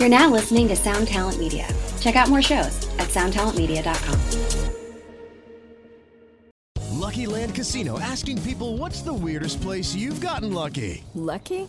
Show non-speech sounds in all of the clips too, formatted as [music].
You're now listening to Sound Talent Media. Check out more shows at soundtalentmedia.com. Lucky Land Casino asking people what's the weirdest place you've gotten lucky? Lucky?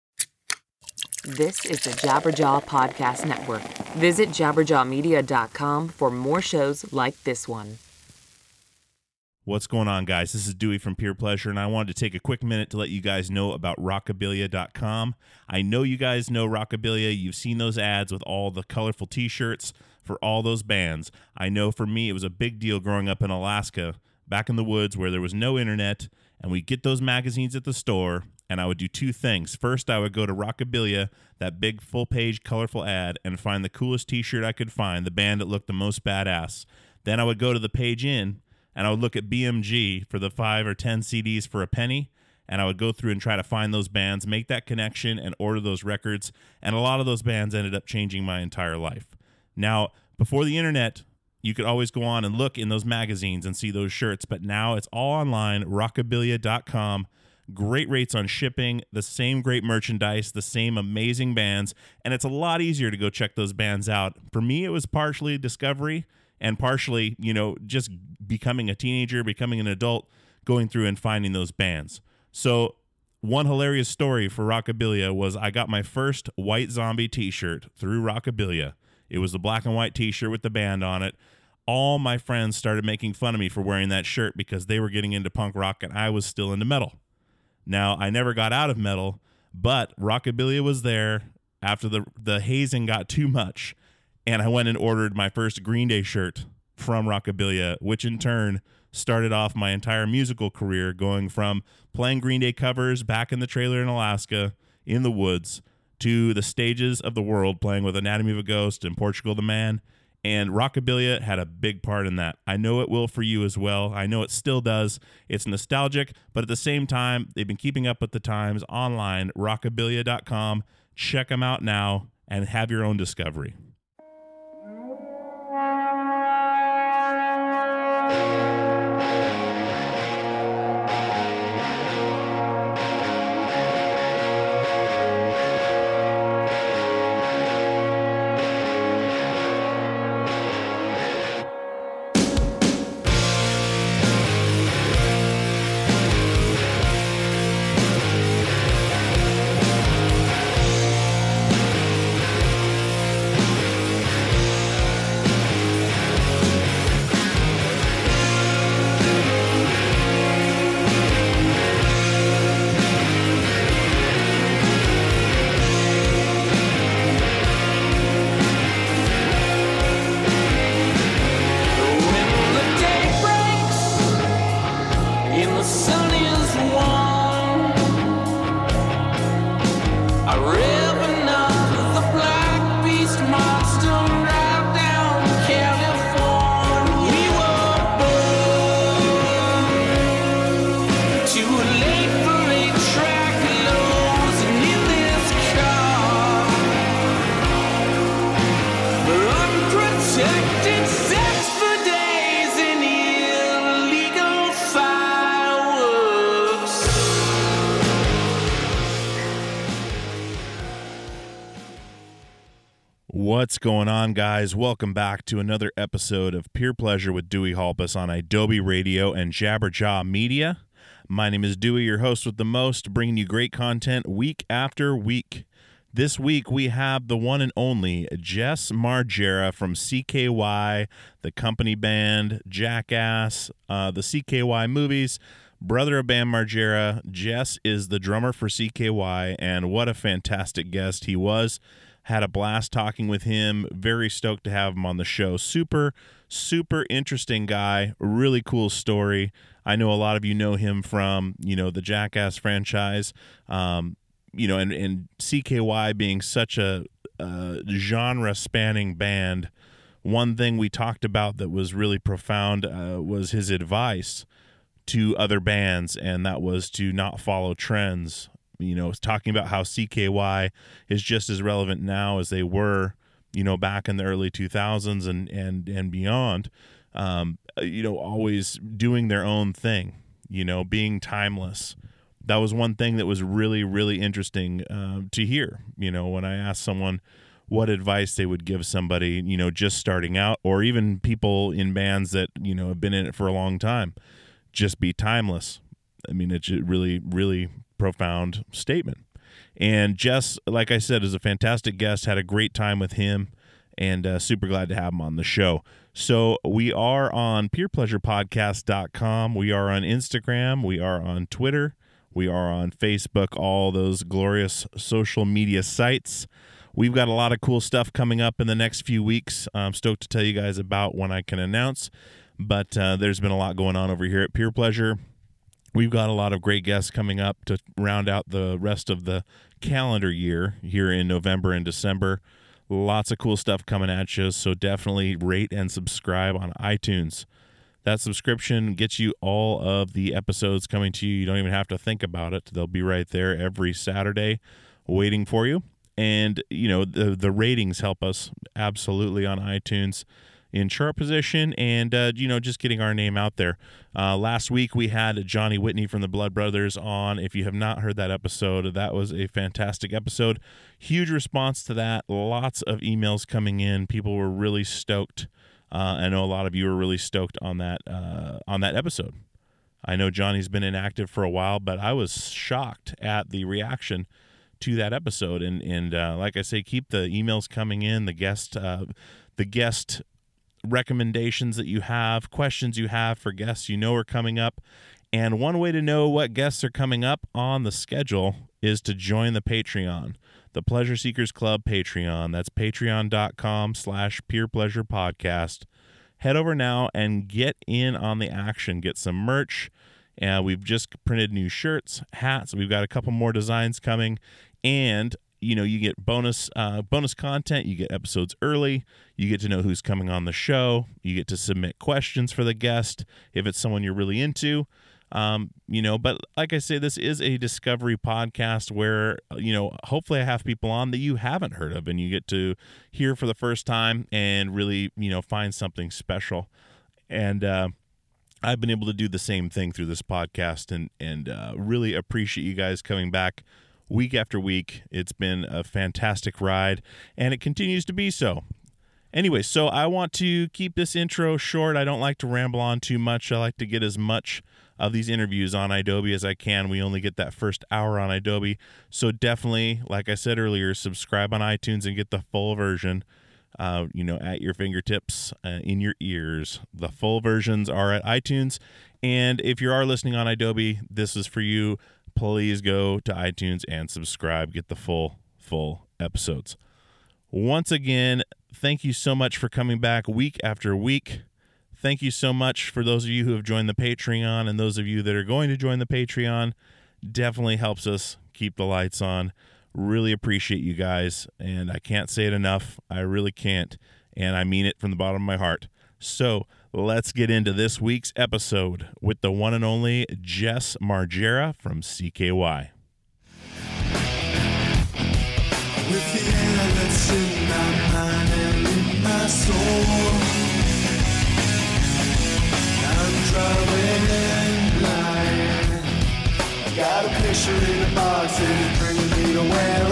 This is the Jabberjaw Podcast Network. Visit jabberjawmedia.com for more shows like this one. What's going on, guys? This is Dewey from Peer Pleasure, and I wanted to take a quick minute to let you guys know about rockabilia.com. I know you guys know Rockabilia. You've seen those ads with all the colorful t shirts for all those bands. I know for me, it was a big deal growing up in Alaska, back in the woods where there was no internet, and we'd get those magazines at the store, and I would do two things. First, I would go to Rockabilia, that big full page colorful ad, and find the coolest t shirt I could find, the band that looked the most badass. Then I would go to the page in and I would look at BMG for the five or 10 CDs for a penny. And I would go through and try to find those bands, make that connection, and order those records. And a lot of those bands ended up changing my entire life. Now, before the internet, you could always go on and look in those magazines and see those shirts, but now it's all online, rockabilia.com. Great rates on shipping, the same great merchandise, the same amazing bands, and it's a lot easier to go check those bands out. For me, it was partially discovery and partially, you know, just becoming a teenager, becoming an adult, going through and finding those bands. So, one hilarious story for Rockabilia was I got my first White Zombie t shirt through Rockabilia. It was the black and white t shirt with the band on it. All my friends started making fun of me for wearing that shirt because they were getting into punk rock and I was still into metal. Now, I never got out of metal, but Rockabilia was there after the, the hazing got too much and I went and ordered my first Green Day shirt from Rockabilia, which in turn started off my entire musical career going from playing Green Day covers back in the trailer in Alaska in the woods to the stages of the world playing with Anatomy of a Ghost and Portugal the Man. And Rockabilia had a big part in that. I know it will for you as well. I know it still does. It's nostalgic, but at the same time, they've been keeping up with the times online, rockabilia.com. Check them out now and have your own discovery. On, guys? Welcome back to another episode of Peer Pleasure with Dewey Halpus on Adobe Radio and Jabberjaw Media. My name is Dewey, your host with the most, bringing you great content week after week. This week we have the one and only Jess Margera from CKY, the company band, Jackass, uh, the CKY movies, brother of Bam Margera. Jess is the drummer for CKY, and what a fantastic guest he was. Had a blast talking with him. Very stoked to have him on the show. Super, super interesting guy. Really cool story. I know a lot of you know him from, you know, the Jackass franchise. Um, you know, and, and CKY being such a uh, genre spanning band one thing we talked about that was really profound uh, was his advice to other bands, and that was to not follow trends. You know, talking about how CKY is just as relevant now as they were, you know, back in the early 2000s and and and beyond. Um, you know, always doing their own thing. You know, being timeless. That was one thing that was really really interesting uh, to hear. You know, when I asked someone what advice they would give somebody, you know, just starting out, or even people in bands that you know have been in it for a long time just be timeless. I mean, it's a really, really profound statement. And Jess, like I said, is a fantastic guest. Had a great time with him, and uh, super glad to have him on the show. So we are on peerpleasurepodcast.com. We are on Instagram. We are on Twitter. We are on Facebook. All those glorious social media sites. We've got a lot of cool stuff coming up in the next few weeks. I'm stoked to tell you guys about when I can announce. But uh, there's been a lot going on over here at Peer Pleasure. We've got a lot of great guests coming up to round out the rest of the calendar year here in November and December. Lots of cool stuff coming at you. So definitely rate and subscribe on iTunes. That subscription gets you all of the episodes coming to you. You don't even have to think about it. They'll be right there every Saturday waiting for you. And, you know, the, the ratings help us absolutely on iTunes in chart position and uh, you know just getting our name out there. Uh, last week we had johnny whitney from the blood brothers on. If you have not heard that episode that was a fantastic episode. Huge response to that. Lots of emails coming in. People were really stoked. Uh, i know a lot of you were really stoked on that uh, on that episode. I know johnny's been inactive for a while but i was shocked at the reaction to that episode. And and uh, like i say keep the emails coming in the guest uh, the guest recommendations that you have, questions you have for guests you know are coming up. And one way to know what guests are coming up on the schedule is to join the Patreon, the Pleasure Seekers Club Patreon. That's patreon.com slash peer pleasure podcast. Head over now and get in on the action. Get some merch. And we've just printed new shirts, hats. We've got a couple more designs coming. And you know you get bonus uh, bonus content you get episodes early you get to know who's coming on the show you get to submit questions for the guest if it's someone you're really into. Um, you know but like i say this is a discovery podcast where you know hopefully i have people on that you haven't heard of and you get to hear for the first time and really you know find something special. And uh, I've been able to do the same thing through this podcast and and uh, really appreciate you guys coming back week after week. It's been a fantastic ride, and it continues to be so. Anyway, so I want to keep this intro short. I don't like to ramble on too much. I like to get as much of these interviews on Adobe as I can. We only get that first hour on Adobe. So definitely, like I said earlier, subscribe on iTunes and get the full version. Uh, you know, at your fingertips, uh, in your ears. The full versions are at iTunes. And if you are listening on Adobe, this is for you please go to iTunes and subscribe. Get the full, full episodes. Once again, thank you so much for coming back week after week. Thank you so much for those of you who have joined the Patreon and those of you that are going to join the Patreon. Definitely helps us keep the lights on. Really appreciate you guys. And I can't say it enough. I really can't. And I mean it from the bottom of my heart. So, Let's get into this week's episode with the one and only Jess Margera from CKY. Got a picture in a box and me to where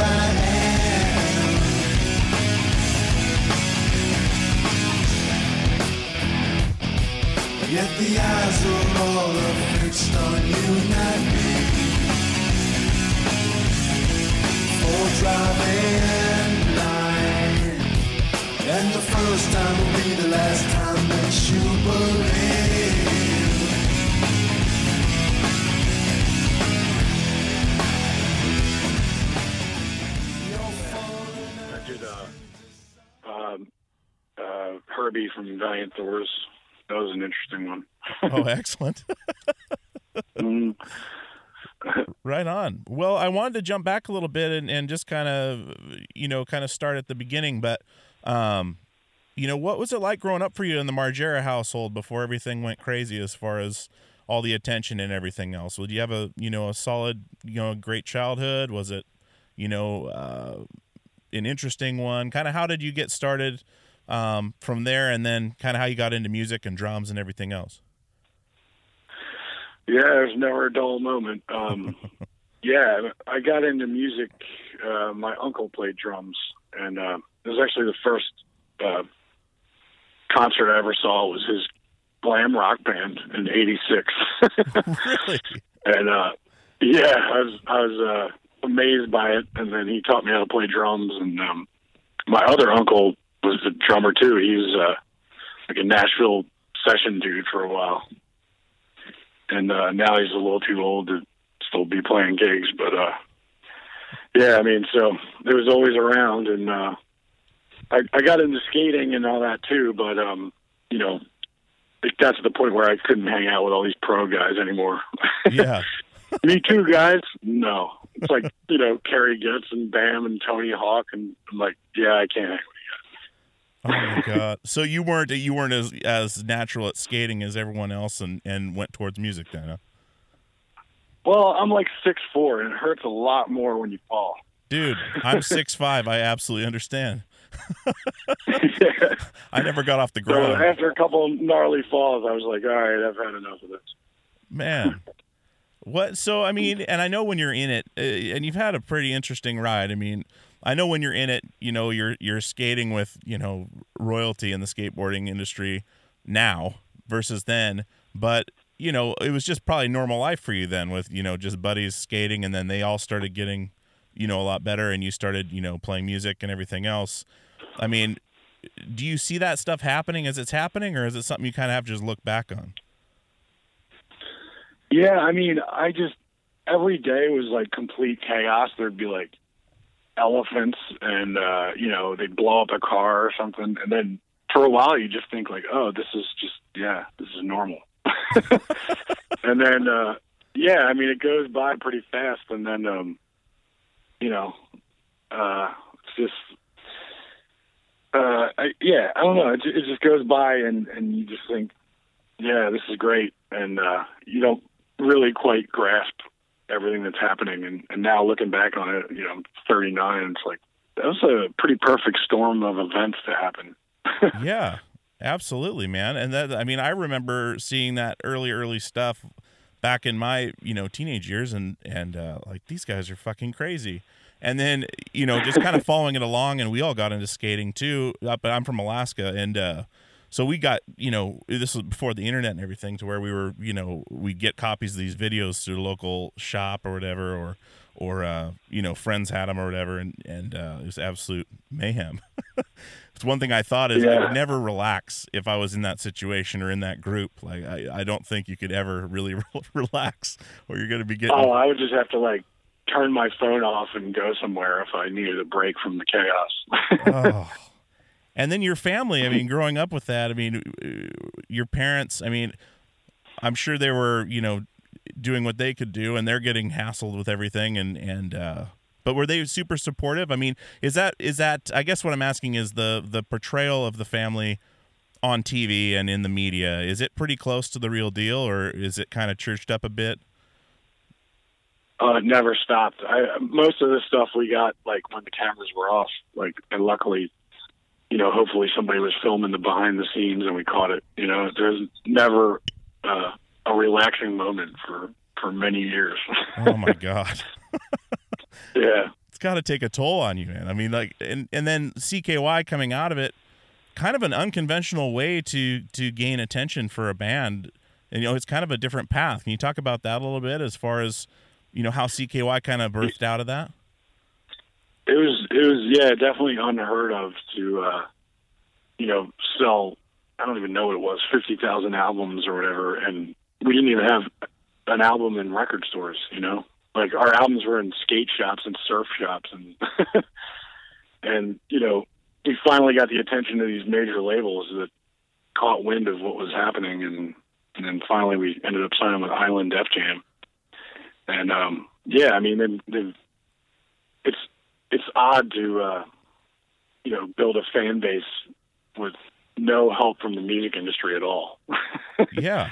Yet the eyes are all fixed on you, not me. For driving blind. And the first time will be the last time that you believe. I did uh, um, uh, Herbie from Valiant Thors that was an interesting one. oh, [laughs] excellent. mm. right on. Well, I wanted to jump back a little bit and, and just kind of, you know, kind of start at the beginning, but, um, you know, what was it like growing up for you in the Margera household before everything went crazy as far as all the attention and everything else? Would you have a, you know, a solid, you know, great childhood? Was it, you know, uh, an interesting one? Kind of how did you get started um, from there and then kind of how you got into music and drums and everything else? Yeah, there's never a dull moment. Um, [laughs] yeah, I got into music. Uh, my uncle played drums, and uh, it was actually the first uh, concert I ever saw was his glam rock band in '86. [laughs] really? and uh, yeah, I was I was uh, amazed by it. And then he taught me how to play drums. And um, my other uncle was a drummer too. He was uh, like a Nashville session dude for a while, and uh, now he's a little too old to still be playing gigs. But uh, yeah, I mean, so it was always around, and uh, I, I got into skating and all that too. But um, you know, it got to the point where I couldn't hang out with all these pro guys anymore. [laughs] Yeah. Me too, guys. No, it's like you know Kerry Getz and Bam and Tony Hawk, and I'm like, yeah, I can't hang with Oh my god! So you weren't you weren't as as natural at skating as everyone else, and and went towards music then. Huh? Well, I'm like six four, and it hurts a lot more when you fall. Dude, I'm six five. I absolutely understand. yeah. [laughs] [laughs] I never got off the So ground. after a couple of gnarly falls, I was like, all right, I've had enough of this. Man. [laughs] What? So, I mean, and I know when you're in it, uh, and you've had a pretty interesting ride. I mean, I know when you're in it, you know, you're you're skating with, you know, royalty in the skateboarding industry now versus then, but you know, it was just probably normal life for you then with, you know, just buddies skating and then they all started getting, you know, a lot better and you started, you know, playing music and everything else. I mean, do you see that stuff happening as it's happening or is it something you kind of have to just look back on? Yeah, I mean, I just every day was like complete chaos. There'd be like elephants, and uh, you know they'd blow up a car or something, and then for a while you just think like, oh, this is just yeah, this is normal. [laughs] and then uh, yeah, I mean it goes by pretty fast, and then um, you know, uh, it's just. Uh, I, yeah, I don't know. It, it just goes by, and and you just think, yeah, this is great, and uh, you don't really quite grasp everything that's happening. And, and now looking back on it, you know, I'm 39. It's like that was a pretty perfect storm of events to happen. [laughs] yeah, absolutely, man. And that I mean, I remember seeing that early, early stuff back in my you know teenage years, and and uh, like these guys are fucking crazy. And then you know just kind of [laughs] following it along, and we all got into skating too. But I'm from Alaska, and uh, so we got you know this was before the internet and everything, to where we were you know we get copies of these videos through the local shop or whatever, or or uh, you know friends had them or whatever, and and uh, it was absolute mayhem. [laughs] it's one thing I thought is I would never relax if I was in that situation or in that group. Like I, I don't think you could ever really [laughs] relax, or you're going to be getting. oh, I would just have to like turn my phone off and go somewhere if I needed a break from the chaos. [laughs] oh. And then your family, I mean, growing up with that, I mean, uh, your parents, I mean, I'm sure they were, you know, doing what they could do and they're getting hassled with everything and and uh but were they super supportive? I mean, is that is that I guess what I'm asking is the the portrayal of the family on TV and in the media, is it pretty close to the real deal or is it kind of churched up a bit? uh, it never stopped. I, most of the stuff we got like when the cameras were off, like, and luckily, you know, hopefully somebody was filming the behind the scenes and we caught it. You know, there's never uh, a relaxing moment for for many years. [laughs] Oh my god. [laughs] yeah. it's got to take a toll on you, man. I mean, like, and and then CKY coming out of it, kind of an unconventional way to to gain attention for a band. And you know, it's kind of a different path. Can you talk about that a little bit, as far as you know how CKY kind of birthed out of that? It was it was yeah definitely unheard of to uh, you know sell I don't even know what it was fifty thousand albums or whatever, and we didn't even have an album in record stores. You know, like our albums were in skate shops and surf shops, and [laughs] and you know we finally got the attention of these major labels that caught wind of what was happening, and and then finally we ended up signing with Island Def Jam, and um, yeah, I mean they've, they've it's it's odd to uh, you know build a fan base with no help from the music industry at all. [laughs] Yeah.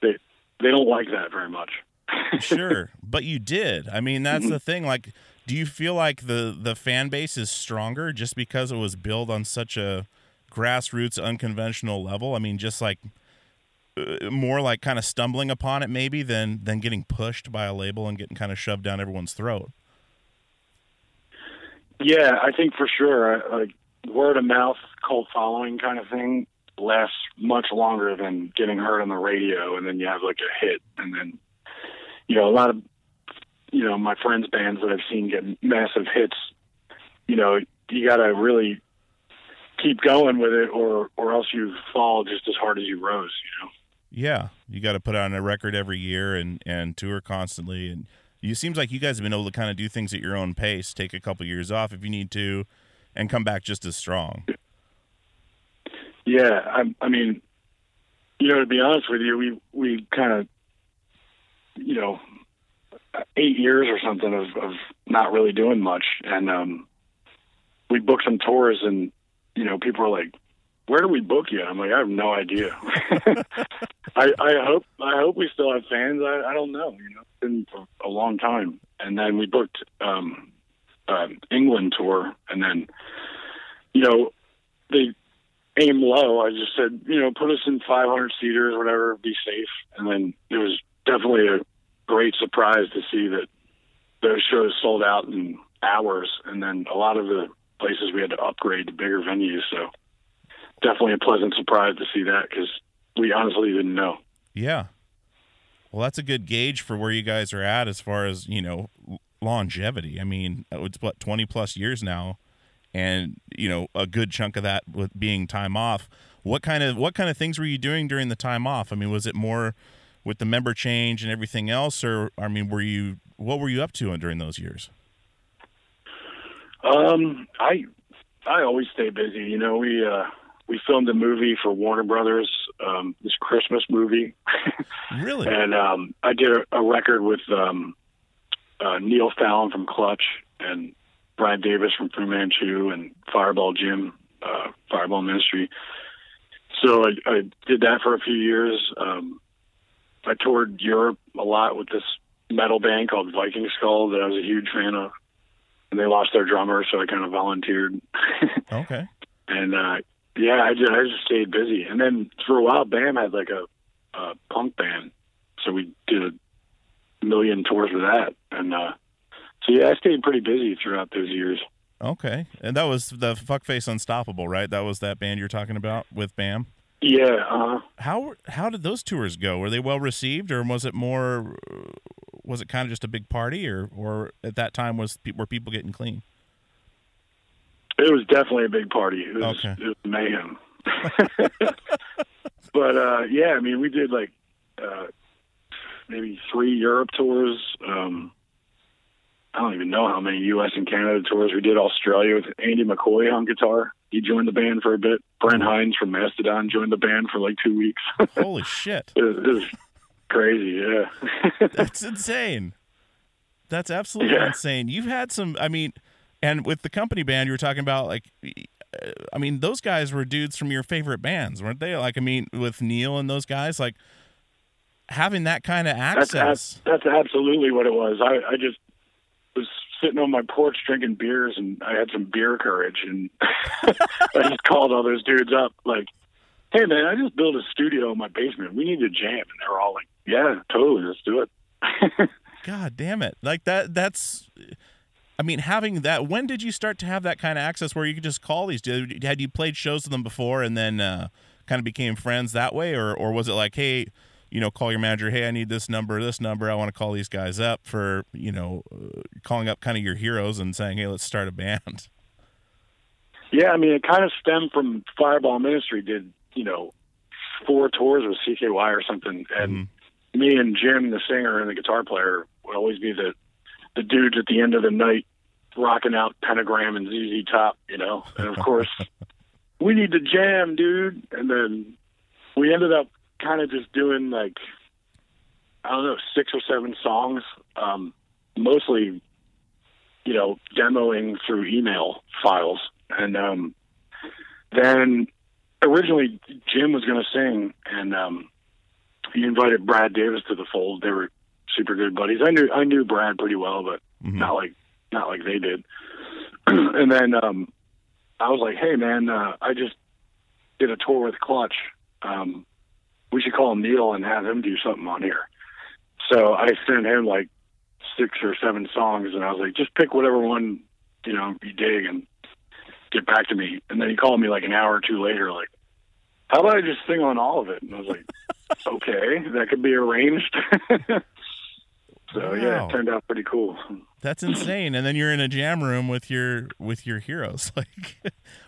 they they don't like that very much. [laughs] sure, but you did. I mean, that's the thing. Like, do you feel like the the fan base is stronger just because it was built on such a grassroots, unconventional level? I mean, just like uh, more like kind of stumbling upon it, maybe than than getting pushed by a label and getting kind of shoved down everyone's throat. Yeah, I think for sure, uh, like word of mouth, cult following kind of thing lasts much longer than getting heard on the radio, and then you have like a hit, and then you know a lot of you know my friends' bands that I've seen get massive hits. You know, you got to really keep going with it, or or else you fall just as hard as you rose. You know. Yeah, you got to put on a record every year and and tour constantly, and you seems like you guys have been able to kind of do things at your own pace, take a couple years off if you need to, and come back just as strong. Yeah, I, I mean, you know, to be honest with you, we we kind of, you know, eight years or something of, of not really doing much, and um, we booked some tours, and you know, people were like, "Where do we book you?" I'm like, "I have no idea." [laughs] I, I hope I hope we still have fans. I, I don't know. You know, it's been a long time, and then we booked um, um, England tour, and then you know they aim low. I just said, you know, put us in 500 seaters, whatever, be safe. And then it was definitely a great surprise to see that those shows sold out in hours. And then a lot of the places we had to upgrade to bigger venues. So definitely a pleasant surprise to see that because we honestly didn't know. Yeah. Well, that's a good gauge for where you guys are at as far as, you know, longevity. I mean, it's what 20 plus years now and, you know, a good chunk of that with being time off. What kind of what kind of things were you doing during the time off? I mean, was it more with the member change and everything else or I mean, were you what were you up to during those years? Um, I I always stay busy. You know, we uh we filmed a movie for Warner Brothers, um, this Christmas movie. [laughs] Really? and um, I did a, a record with um, uh, Neil Fallon from Clutch and Brad Davis from Fu Manchu and Fireball Jim, uh, Fireball Ministry. So I, I did that for a few years. Um, I toured Europe a lot with this metal band called Viking Skull that I was a huge fan of. And they lost their drummer, so I kind of volunteered. [laughs] Okay. and uh, yeah, I just I just stayed busy. And then for a while, Bam had like a, a punk band, so we did a million tours with that. And uh, so yeah, I stayed pretty busy throughout those years. Okay. And that was the Fuckface Unstoppable, right? That was that band you're talking about with Bam. Yeah, uh, How how did those tours go? Were they well received, or was it more? Was it kind of just a big party, or or at that time was were people getting clean? It was definitely a big party. It was, Okay. it was mayhem. [laughs] but uh, yeah, I mean, we did like uh, maybe three Europe tours. Um, I don't even know how many U.S. and Canada tours we did. Australia with Andy McCoy on guitar. He joined the band for a bit. Brent Hinds from Mastodon joined the band for like two weeks. [laughs] Holy shit! it, was, it was crazy. Yeah. [laughs] That's insane. That's absolutely Yeah. insane. You've had some. I mean, and with the company band you were talking about, like, uh, I mean, those guys were dudes from your favorite bands, weren't they? Like, I mean, with Neil and those guys, like having that kind of access. ab- that's absolutely what it was. I, I just was sitting on my porch drinking beers, and I had some beer courage, and [laughs] I just called all those dudes up, like, "Hey, man, I just built a studio in my basement. We need to jam." And they're all like, "Yeah, totally, let's do it." [laughs] God damn it! Like that. That's. I mean, having that. When did you start to have that kind of access where you could just call these? dudes? Had you played shows with them before and then uh, kind of became friends that way, or or was it like, hey, you know, call your manager, hey, I need this number, this number, I want to call these guys up for, you know, uh, calling up kind of your heroes and saying, hey, let's start a band. [laughs] yeah, I mean, it kind of stemmed from Fireball Ministry. Did you know four tours with CKY or something, and me and Jim, the singer and the guitar player, would always be the the dudes at the end of the night rocking out Pentagram and ZZ Top, you know. And of course, [laughs] we need to jam, dude. And then we ended up kind of just doing like I don't know six or seven songs, um, mostly, you know, demoing through email files, and um, then originally Jim was going to sing, and um, he invited Brad Davis to the fold. They were super good buddies. I knew I knew Brad pretty well, but Mhm. not like not like they did. [clears throat] and then um, I was like, "Hey, man, uh, I just did a tour with Clutch. Um, we should call Neil and have him do something on here." So I sent him like six or seven songs, and I was like, "Just pick whatever one you know you dig and get back to me." And then he called me like an hour or two later, like, "How about I just sing on all of it?" And I was like, [laughs] "Okay, that could be arranged." [laughs] so yeah, it turned out pretty cool. That's insane. And then you're in a jam room with your with your heroes. [laughs] Like,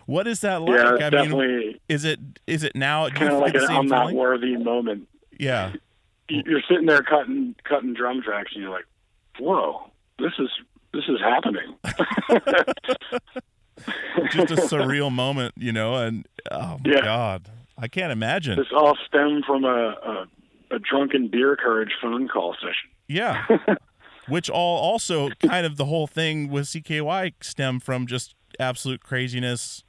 what is that like? yeah, I mean, definitely is it is it now? Kind of like an I'm not worthy moment. Yeah, You- You're sitting there cutting cutting drum tracks, and you're like, "Whoa, this is this is happening." [laughs] just a surreal moment, you know. And oh my Yeah. god, I can't imagine. this all stemmed from a, a a drunken beer courage phone call session. Yeah. [laughs] Which all also kind of the whole thing with CKY stem from just absolute craziness.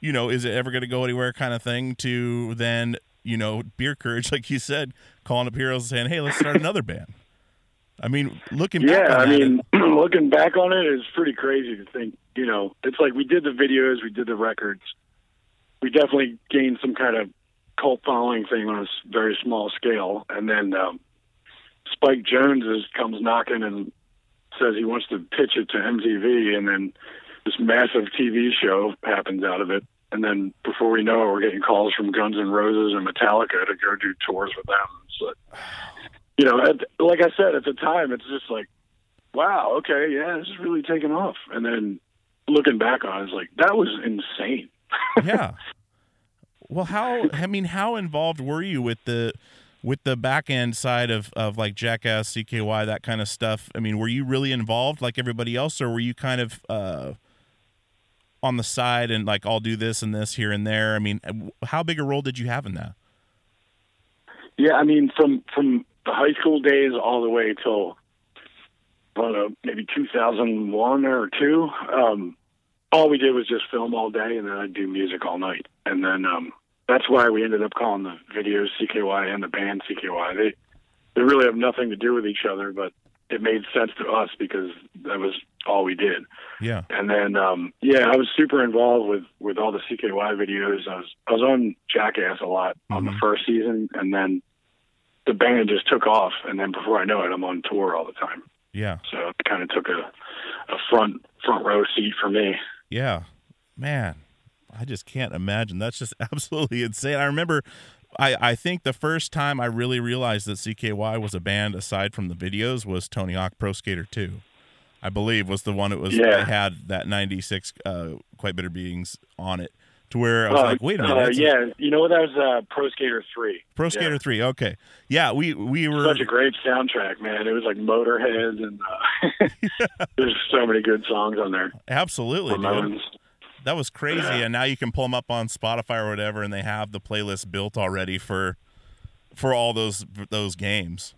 You know, is it ever going to go anywhere kind of thing to then, you know, beer courage, [laughs] like you said, calling up heroes and saying, hey, let's start another band. I mean, looking back Yeah, I mean, [clears throat] looking back on it, it's pretty crazy to think. You know, it's like we did the videos, we did the records. We definitely gained some kind of cult following thing on a very small scale, and then um, Spike Jonze is, comes knocking and says he wants to pitch it to MTV, and then this massive TV show happens out of it. And then before we know it, we're getting calls from Guns N' Roses and Metallica to go do tours with them. So, you know, at, like I said at the time, it's just like, wow, okay, yeah, this is really taking off. And then looking back on it, it's like that was insane. [laughs] yeah. Well, how I mean, how involved were you with the with the back end side of of like Jackass, CKY, that kind of stuff? I mean, were you really involved like everybody else, or were you kind of uh, on the side and like I'll do this and this here and there? I mean, how big a role did you have in that? Yeah, I mean, from from the high school days all the way till I don't know, maybe 2001 or two. Um, all we did was just film all day, and then I'd do music all night. And then um, that's why we ended up calling the videos CKY and the band CKY. They they really have nothing to do with each other, but it made sense to us because that was all we did. Yeah. And then, um, yeah, I was super involved with, with all the CKY videos. I was, I was on Jackass a lot on the first season and then the band just took off. And then before I know it, I'm on tour all the time. Yeah. So it kind of took a, a front, front row seat for me. Yeah. Man, I just can't imagine. That's just [laughs] absolutely insane. I remember I, I think the first time I really realized that CKY was a band aside from the videos was Tony Hawk Pro Skater 2. I believe was the one it was Yeah. that had that 96 uh, Quite Bitter Beings on it to where I was Uh, like, wait a minute. uh, that's a- yeah, you know what? That was uh, Pro Skater 3. Pro Skater Yeah. 3. Okay. Yeah, we we were Such a great soundtrack, man. It was like Motorhead, and uh, [laughs] [laughs] there's so many good songs on there. absolutely. That was crazy. And now you can pull them up on Spotify or whatever, and they have the playlist built already for for all those those games.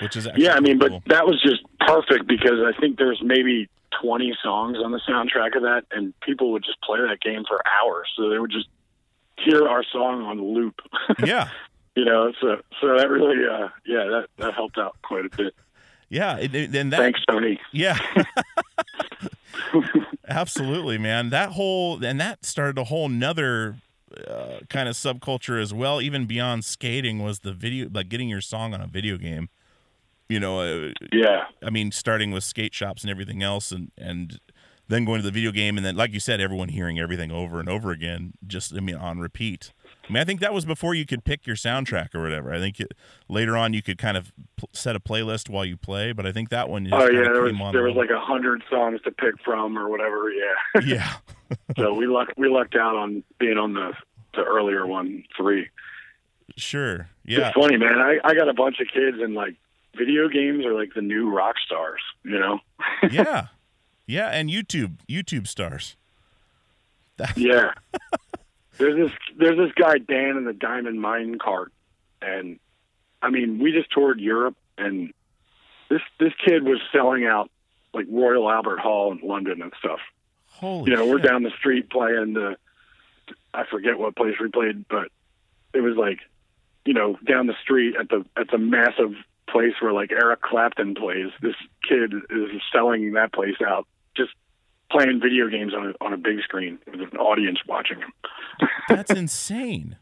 Which is Yeah, I mean, pretty but that was just perfect because I think there's maybe 20 songs on the soundtrack of that, and people would just play that game for hours. So they would just hear our song on loop. [laughs] yeah, you know, so so that really, uh, yeah, that that helped out quite a bit. Yeah. And, that Thanks, Tony. Yeah. [laughs] [laughs] Absolutely, man. That whole and that started a whole nother uh, kind of subculture as well, even beyond skating was the video like getting your song on a video game. You know, uh, Yeah, I mean starting with skate shops and everything else and and then going to the video game and then like you said everyone hearing everything over and over again just I mean on repeat. I mean, I think that was before you could pick your soundtrack or whatever. I think it, later on you could kind of pl- set a playlist while you play, but I think that one oh yeah, there was there was like a hundred songs to pick from or whatever. Yeah, [laughs] yeah. so we lucked we lucked out on being on the the earlier one three. Sure. Yeah. It's funny, man. I I got a bunch of kids and like video games are like the new rock stars. You know. [laughs] yeah. Yeah, and YouTube, YouTube stars. [laughs] Yeah. there's this there's this guy Dan in the Diamond Minecart, and I mean we just toured Europe, and this this kid was selling out like Royal Albert Hall in London and stuff. Holy You know, we're down the street playing the I forget what place we played, but it was like, you know, down the street at the at the massive place where like Eric Clapton plays. This kid is selling that place out, just playing video games on a on a big screen with an audience watching him. That's insane.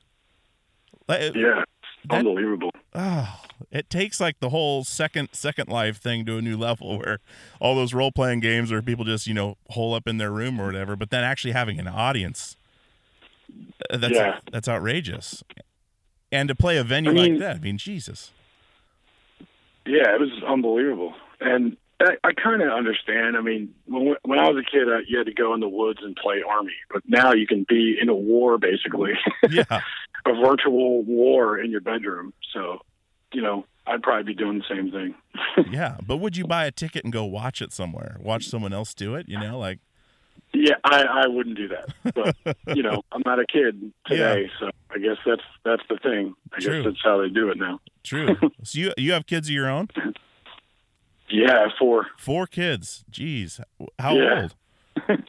Like, yeah, That- unbelievable. Oh, it takes like the whole second second life thing to a new level where all those role playing games where people just, you know, hole up in their room or whatever, but then actually having an audience. That's Yeah. that's outrageous. And to play a venue I mean- like that, I mean, Jesus. Yeah, it was unbelievable, and I, I kind of understand. I mean, when when I was a kid, uh, you had to go in the woods and play army, but now you can be in a war, basically, [laughs] Yeah. a virtual war in your bedroom. So, you know, I'd probably be doing the same thing. [laughs] yeah. But would you buy a ticket and go watch it somewhere? Watch someone else do it, you know, like Yeah, I, I wouldn't do that, but [laughs] you know, I'm not a kid today, so I guess that's that's the thing. I True. guess that's how they do it now. true. [laughs] so you you have kids of your own? Yeah, four. Four kids. Jeez. How Yeah. old?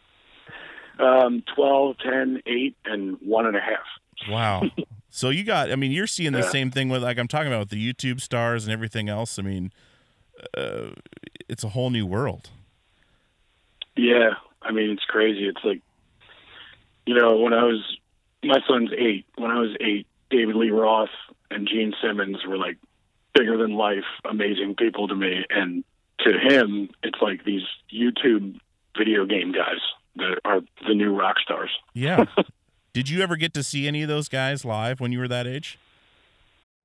[laughs] um, 12, 10, 8, and one and a half. Wow. so you got I mean, you're seeing the Yeah. same thing with like I'm talking about with the YouTube stars and everything else. I mean, uh, it's a whole new world. Yeah, I mean it's crazy. It's like, you know, when I was my son's eight. When I was eight, David Lee Roth and Gene Simmons were like bigger than life, amazing people to me, and to him, it's like these YouTube video game guys that are the new rock stars. Yeah. [laughs] Did you ever get to see any of those guys live when you were that age?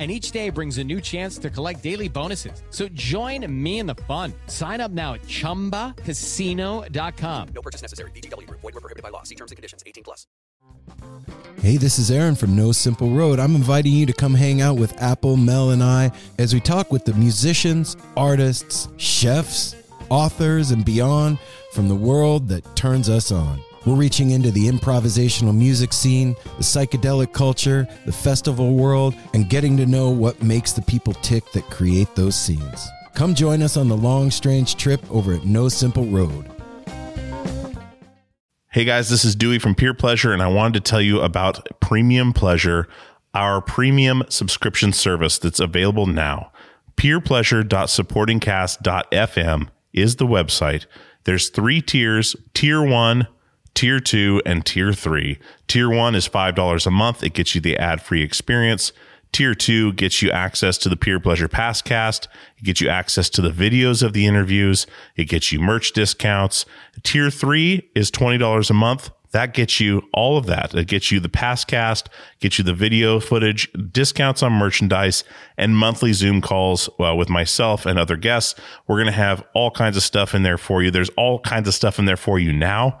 And each day brings a new chance to collect daily bonuses. So join me in the fun. Sign up now at chumbacasino.com. No purchase necessary. VGW Group. Void were prohibited by law. See terms and conditions. 18 plus. Hey, this is Aaron from No Simple Road. I'm inviting you to come hang out with Apple, Mel, and I as we talk with the musicians, artists, chefs, authors, and beyond from the world that turns us on. We're reaching into the improvisational music scene, the psychedelic culture, the festival world, and getting to know what makes the people tick that create those scenes. Come join us on the long, strange trip over at No Simple Road. Hey guys, this is Dewey from Peer Pleasure, and I wanted to tell you about Premium Pleasure, our premium subscription service that's available now. PeerPleasure.supportingcast.fm is the website. There's three tiers. Tier one, Tier 2 and Tier 3. Tier 1 is $5 a month. It gets you the ad-free experience. Tier 2 gets you access to the Peer Pleasure Passcast. It gets you access to the videos of the interviews. It gets you merch discounts. Tier 3 is $20 a month. That gets you all of that. It gets you the Passcast, gets you the video footage, discounts on merchandise, and monthly Zoom calls uh, with myself and other guests. We're going to have all kinds of stuff in there for you. There's all kinds of stuff in there for you now.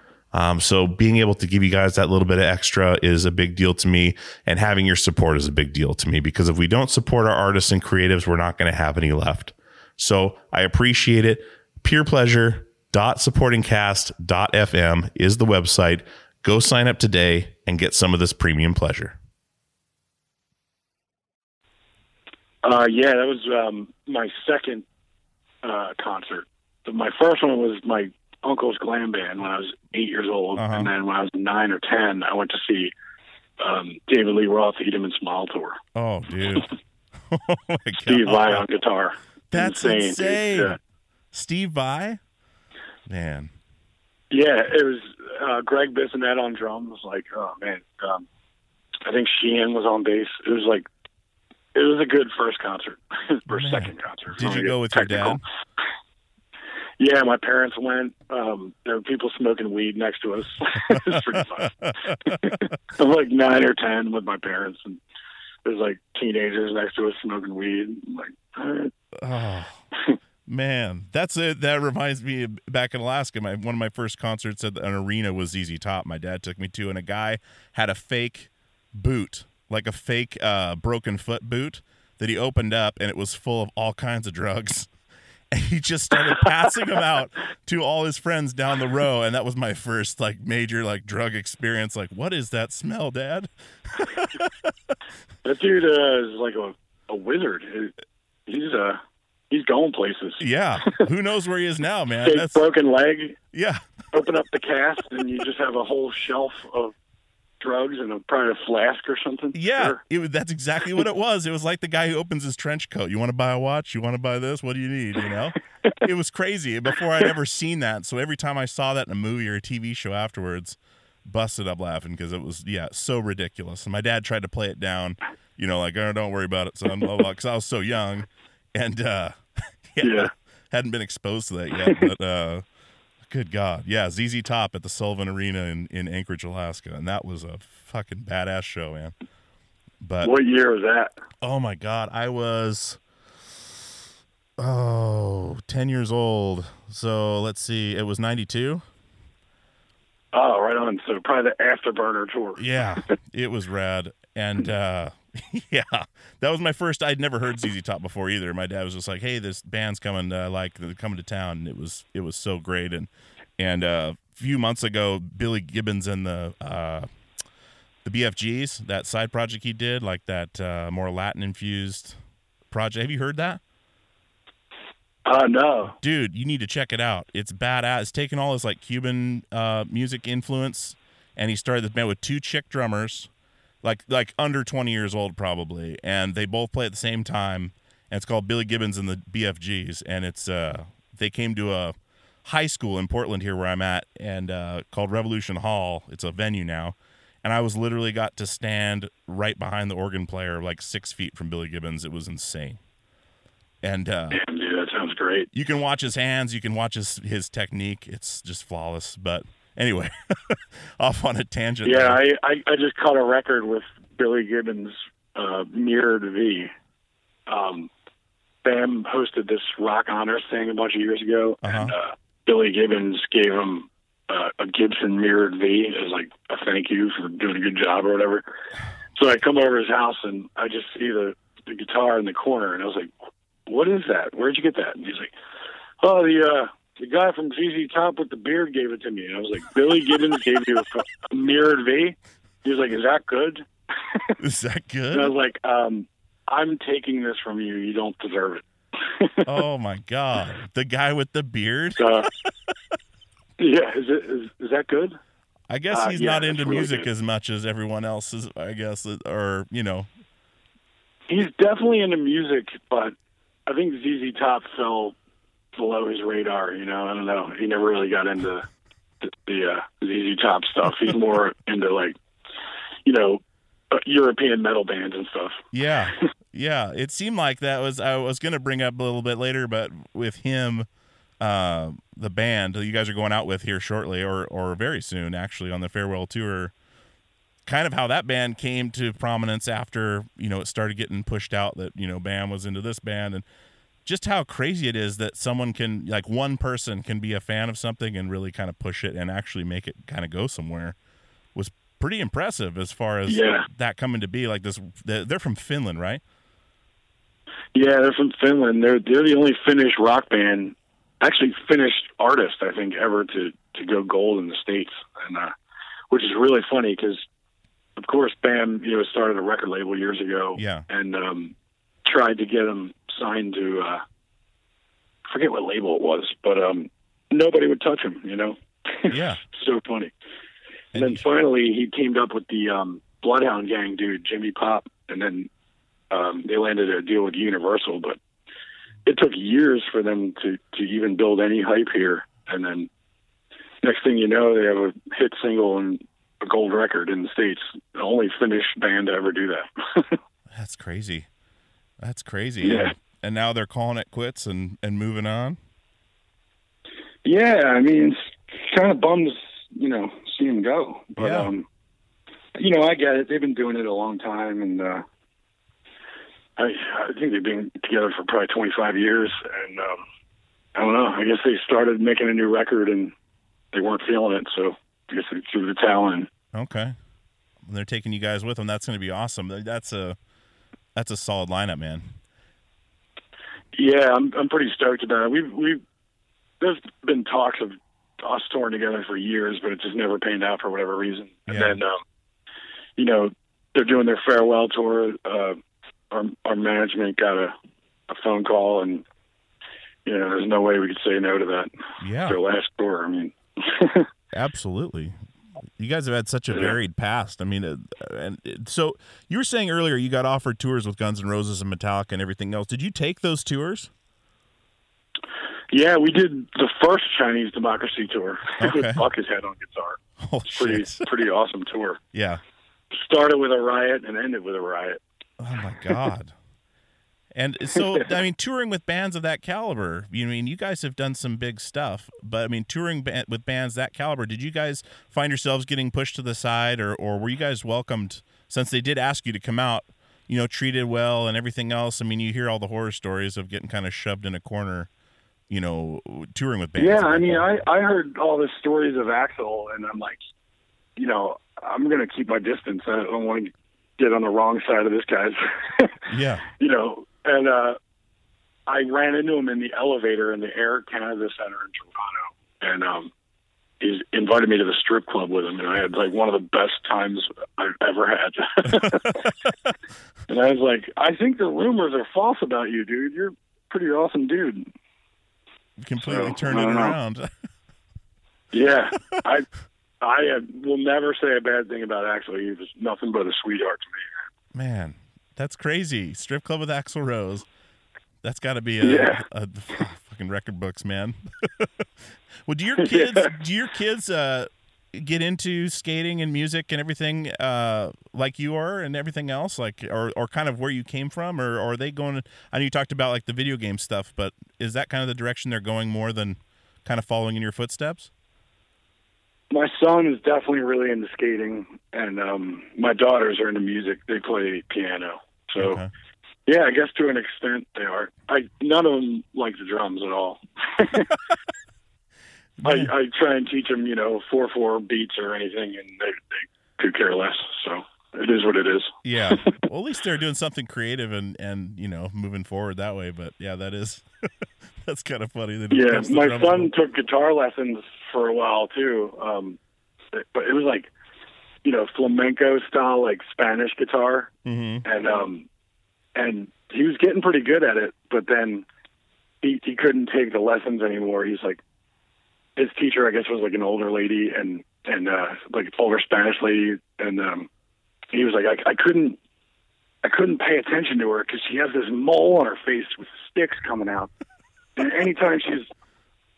Um, so being able to give you guys that little bit of extra is a big deal to me, and having your support is a big deal to me because if we don't support our artists and creatives, we're not going to have any left. So I appreciate it. Peer pleasure supportingcast.fm is the website. Go sign up today and get some of this premium pleasure. Uh, yeah, that was um, my second uh, concert. My first one was my uncle's glam band when I was eight years old, Uh-huh. and then when I was nine or ten, I went to see um, David Lee Roth Eat 'Em and Smile tour. Oh, dude. [laughs] [laughs] oh my Steve. Vai on guitar. That's Insane, insane. Yeah. Steve Vai? Man. Yeah, it was uh, Gregg Bissonette on drums. Like, oh man, um, I think Sheehan was on bass. It was like, it was a good first concert [laughs] or Man. second concert. Did you go with your dad? Yeah, my parents went. Um, there were people smoking weed next to us. [laughs] it was pretty fun. I'm [laughs] like nine or ten with my parents, and there's like teenagers next to us smoking weed. I'm like, right. Oh, man, that's it. That reminds me back in Alaska. My one of my first concerts at an arena was ZZ Top. My dad took me to, and a guy had a fake boot, like a fake uh, broken foot boot that he opened up, and it was full of all kinds of drugs. And he just started passing them out to all his friends down the row, and that was my first like major like drug experience. Like, what is that smell, Dad? That dude uh, is like a, a wizard. He's uh he's going places. Yeah, who knows where he is now, man? That's broken leg. yeah. Open up the cast, and you just have a whole shelf of drugs and a, probably a flask or something. Yeah, Sure. it that's exactly what it [laughs] was. It was like the guy who opens his trench coat. You want to buy a watch? You want to buy this? What do you need? You know, [laughs] it was crazy. Before I'd ever seen that, so every time I saw that in a movie or a TV show afterwards, busted up laughing because it was yeah so ridiculous. And my dad tried to play it down, you know, like oh don't worry about it, son, blah blah, because I was so young, and uh, [laughs] yeah, Yeah. hadn't been exposed to that yet. But uh, good God, yeah, ZZ Top at the Sullivan Arena in in Anchorage, Alaska, and that was a fucking badass show, man. But What year was that? Oh my god, I was oh 10 years old. So let's see, it was 92. Oh, right on. So probably the Afterburner tour. Yeah, it was rad. And [laughs] uh [laughs] yeah, that was my first I'd never heard ZZ Top before either. My dad was just like, "Hey, this band's coming uh, like they're coming to town." And it was it was so great and and uh a few months ago Billy Gibbons and the uh the BFGs, that side project he did, like that uh more Latin infused project. Have you heard that? Uh, no. dude, you need to check it out. It's badass. It's taken all his like Cuban uh, music influence, and he started this band with two chick drummers, like like under twenty years old probably, and they both play at the same time. And it's called Billy Gibbons and the BFGs, and it's uh they came to a high school in Portland here where I'm at, and uh, called Revolution Hall. It's a venue now. And I was literally got to stand right behind the organ player, like six feet from Billy Gibbons. It was insane. And uh, Damn, dude, that sounds great. You can watch his hands. You can watch his his technique. It's just flawless. But anyway, [laughs] off on a tangent. Yeah. I, I I just caught a record with Billy Gibbons' uh, mirrored V. Um, Bam hosted this Rock Honors thing a bunch of years ago, and uh, Billy Gibbons gave him uh, a Gibson mirrored V as like a thank you for doing a good job or whatever. So I come over his house and I just see the the guitar in the corner, and I was like, "What is that? Where'd you get that?" And he's like, "Oh, the uh, the guy from ZZ Top with the beard gave it to me." And I was like, "Billy Gibbons gave you a, mirrored V?" He was like, "Is that good?" [laughs] Is that good? And I was like, um, "I'm taking this from you. You don't deserve it." [laughs] oh my god, the guy with the beard. Uh, yeah, is it is, is that good? I guess Uh, he's yeah, not into really music good. as much as everyone else is. I guess, or you know, He's definitely into music, but I think ZZ Top fell below his radar. You know, I don't know. He never really got into the, the uh, ZZ Top stuff. He's more [laughs] into like, you know, uh, European metal bands and stuff. Yeah. [laughs] yeah. It seemed like that was I was gonna bring up a little bit later, but with him, uh, the band that you guys are going out with here shortly or or very soon actually on the farewell tour, kind of how that band came to prominence after, you know, it started getting pushed out that, you know, Bam was into this band and just how crazy it is that someone can like one person can be a fan of something and really kind of push it and actually make it kind of go somewhere was pretty impressive as far as Yeah. that coming to be like this they're from Finland, right? Yeah, they're from Finland. They're they're the only Finnish rock band, actually Finnish artist, I think, ever to to go gold in the states, and uh, which is really funny because, of course, Bam, you know, started a record label years ago, Yeah. and um, tried to get him signed to, uh, I forget what label it was, but um, nobody would touch him. You know, [laughs] Yeah. so funny. And then finally, he teamed up with the um, Bloodhound Gang dude, Jimmy Pop, and then um, they landed a deal with Universal. But it took years for them to to even build any hype here. And then next thing you know, they have a hit single and a gold record in the states. The only Finnish band to ever do that. [laughs] That's crazy. That's crazy. Yeah. And, now they're calling it quits and and moving on. yeah, I mean, it's kind of bums, you know, see him go. But Yeah. um, you know, I get it. They've been doing it a long time, and uh, I, I think they've been together for probably 25 years. And um, I don't know. I guess they started making a new record, and they weren't feeling it, so I guess they threw the towel in. Okay. And they're taking you guys with them. That's going to be awesome. That's a that's a solid lineup, man. Yeah, I'm I'm pretty stoked about it. We've we've there's been talks of us touring together for years, but it just never panned out for whatever reason. And Yeah. then, um, you know, they're doing their farewell tour. Uh, our our management got a a phone call, and you know, there's no way we could say no to that. Yeah. Their last tour. I mean, [laughs] Absolutely. You guys have had such a varied past. I mean, uh, and it- so you were saying earlier you got offered tours with Guns N' Roses and Metallica and everything else. Did you take those tours? yeah, we did the first Chinese Democracy tour [laughs] Okay. with Buckethead on guitar. Holy Pretty shit. [laughs] pretty awesome tour. Yeah. Started with a riot and ended with a riot. Oh my god. And [laughs] so, I mean, touring with bands of that caliber, you mean you guys have done some big stuff, but I mean, touring ba- with bands that caliber, did you guys find yourselves getting pushed to the side, or or were you guys welcomed since they did ask you to come out, you know, treated well and everything else? I mean, you hear all the horror stories of getting kind of shoved in a corner, you know, touring with bands. Yeah, I mean, caliber. I I heard all the stories of Axl, and I'm like, you know, I'm gonna keep my distance. I don't want to get on the wrong side of this guy's. yeah, [laughs] you know, and uh, I ran into him in the elevator in the Air Canada Center in Toronto, and um, he invited me to the strip club with him, and I had like one of the best times I've ever had. [laughs] and I was like, I think the rumors are false about you, dude. You're a pretty awesome dude. completely So, turned it around. [laughs] Yeah, I I uh, will never say a bad thing about Axl. He was nothing but a sweetheart to me. Man, that's crazy. Strip club with Axl Rose. That's got to be a, Yeah. a, fucking record books, man. [laughs] well, do your [laughs] kids? Do your kids? Uh, get into skating and music and everything uh, like you are and everything else, like or or kind of where you came from, or, or are they going? I know you talked about like the video game stuff, but is that kind of the direction they're going more than kind of following in your footsteps? My son is definitely really into skating, and um, my daughters are into music. They play piano, so Okay. yeah, I guess to an extent they are. I none of them like the drums at all. [laughs] I, I try and teach them, you know, four four beats or anything, and they, they could care less. So it is what it is. Yeah. [laughs] well, at least they're doing something creative and and you know moving forward that way. But yeah, that is [laughs] that's kind of funny. Yeah, my son took guitar lessons for a while too, um, but it was like, you know, flamenco style, like Spanish guitar, Mhm. and um, and he was getting pretty good at it. But then he he couldn't take the lessons anymore. He's like, his teacher, I guess, was like an older lady and and uh, like older Spanish lady, and um, he was like, I, I couldn't. I couldn't pay attention to her because she has this mole on her face with sticks coming out. And anytime she's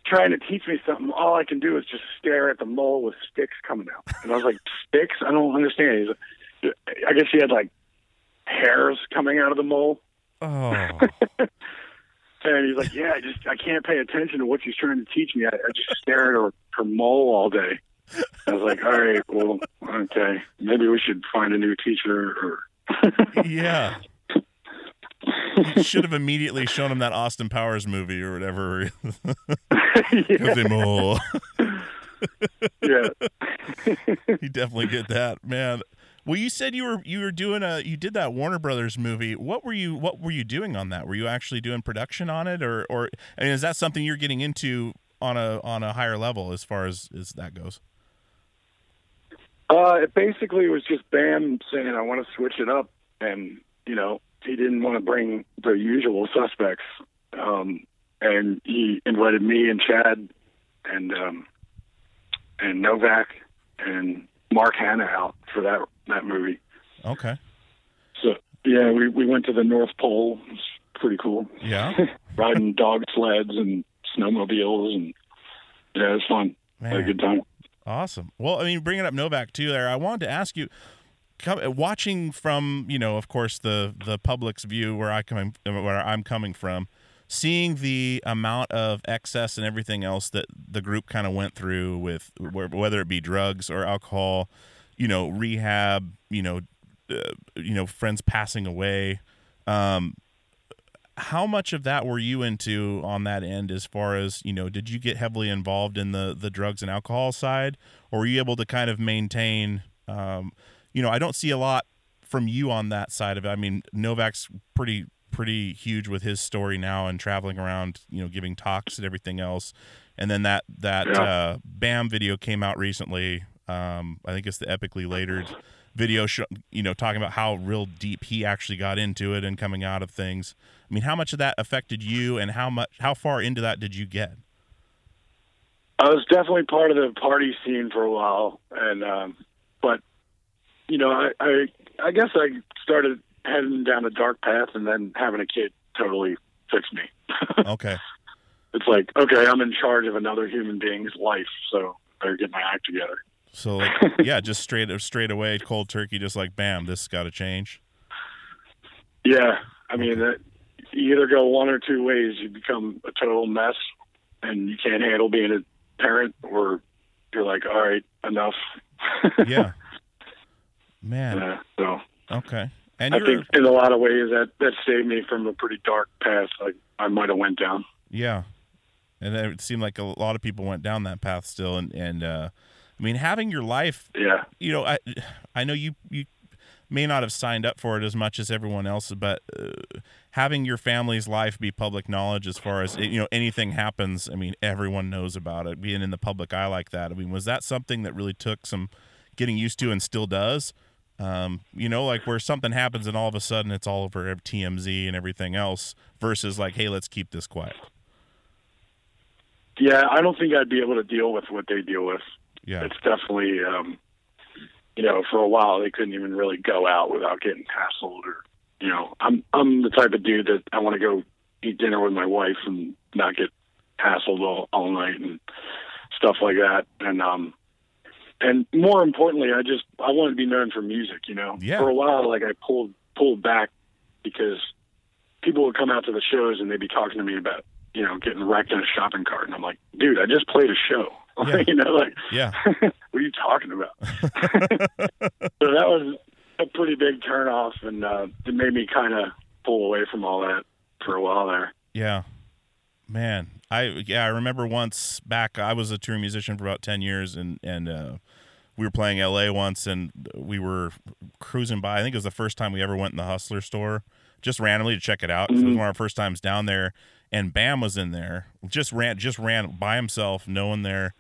trying to teach me something, all I can do is just stare at the mole with sticks coming out. And I was like, [laughs] sticks? I don't understand. He's like, I guess he had like hairs coming out of the mole. Oh. [laughs] And he's like, yeah, I just I can't pay attention to what she's trying to teach me. I, I just stare at her, her mole all day. I was like, all right, well, okay, maybe we should find a new teacher. Or yeah. You [laughs] should have immediately shown him that Austin Powers movie or whatever. [laughs] All. [laughs] yeah. you definitely get that, man. Well, you said you were you were doing a you did that Warner Brothers movie. What were you what were you doing on that? Were you actually doing production on it, or or I mean, is that something you're getting into on a on a higher level as far as as that goes? Uh, it basically was just Bam saying, I want to switch it up. And, you know, he didn't want to bring the usual suspects. Um, and he invited me and Chad and, um, and Novak and Mark Hanna out for that, that movie. Okay. So, yeah, we, we went to the North Pole. It was pretty cool. Yeah. [laughs] Riding dog sleds and snowmobiles. And, yeah, it was fun. Had a good time. Awesome. Well, I mean, bringing up Novak too. There, I wanted to ask you, watching from you know, of course, the the public's view where I come where I'm coming from, seeing the amount of excess and everything else that the group kind of went through with whether it be drugs or alcohol, you know, rehab, you know, uh, you know, friends passing away. Um, how much of that were you into on that end as far as you know did you get heavily involved in the the drugs and alcohol side or were you able to kind of maintain um, you know i don't see a lot from you on that side of it. I mean novak's pretty pretty huge with his story now and traveling around you know giving talks and everything else. And then that that Yeah. uh, bam video came out recently. Um, i think it's the Epically Later'd video show, you know talking about how real deep he actually got into it and coming out of things. I mean how much of that affected you and how much how far into that did you get? I was definitely part of the party scene for a while, and um, but you know, I, I I guess I started heading down a dark path, and then having a kid totally fixed me. [laughs] okay It's like, okay, I'm in charge of another human being's life, so I better get my act together. so like [laughs] yeah just straight straight away cold turkey just like bam this got to change Yeah, I mean, that you either go one or two ways. You become a total mess, and you can't handle being a parent, or you're like, all right, enough. [laughs] yeah man Yeah, so okay and I think in a lot of ways that that saved me from a pretty dark path like I might have went down. Yeah, and it seemed like a lot of people went down that path still. And and uh, I mean, having your life, Yeah. you know, I I know you you may not have signed up for it as much as everyone else, but uh, having your family's life be public knowledge as far as you know anything happens, I mean, everyone knows about it. Being in the public eye like that, I mean, was that something that really took some getting used to and still does? Um, you know, like where something happens and all of a sudden it's all over TMZ and everything else, versus like, hey, let's keep this quiet. Yeah, I don't think I'd be able to deal with what they deal with. Yeah. It's definitely um you know, for a while they couldn't even really go out without getting hassled or you know, I'm I'm the type of dude that I want to go eat dinner with my wife and not get hassled all, all night and stuff like that. And um and more importantly, I just I wanted to be known for music. You know, Yeah. for a while, like I pulled pulled back because people would come out to the shows and they'd be talking to me about you know getting wrecked in a shopping cart, and I'm like, dude, I just played a show. [laughs] Yeah. you know, like Yeah. [laughs] what are you talking about? [laughs] so that was a pretty big turnoff, and uh, it made me kind of pull away from all that for a while there. Yeah. Man, I yeah, I remember once back I was a touring musician for about 10 years and and uh we were playing LA once and we were cruising by. I think it was the first time we ever went in the Hustler store just randomly to check it out. 'cause It was Mhm. one of our first times down there and Bam was in there. Just ran just ran by himself, no one there.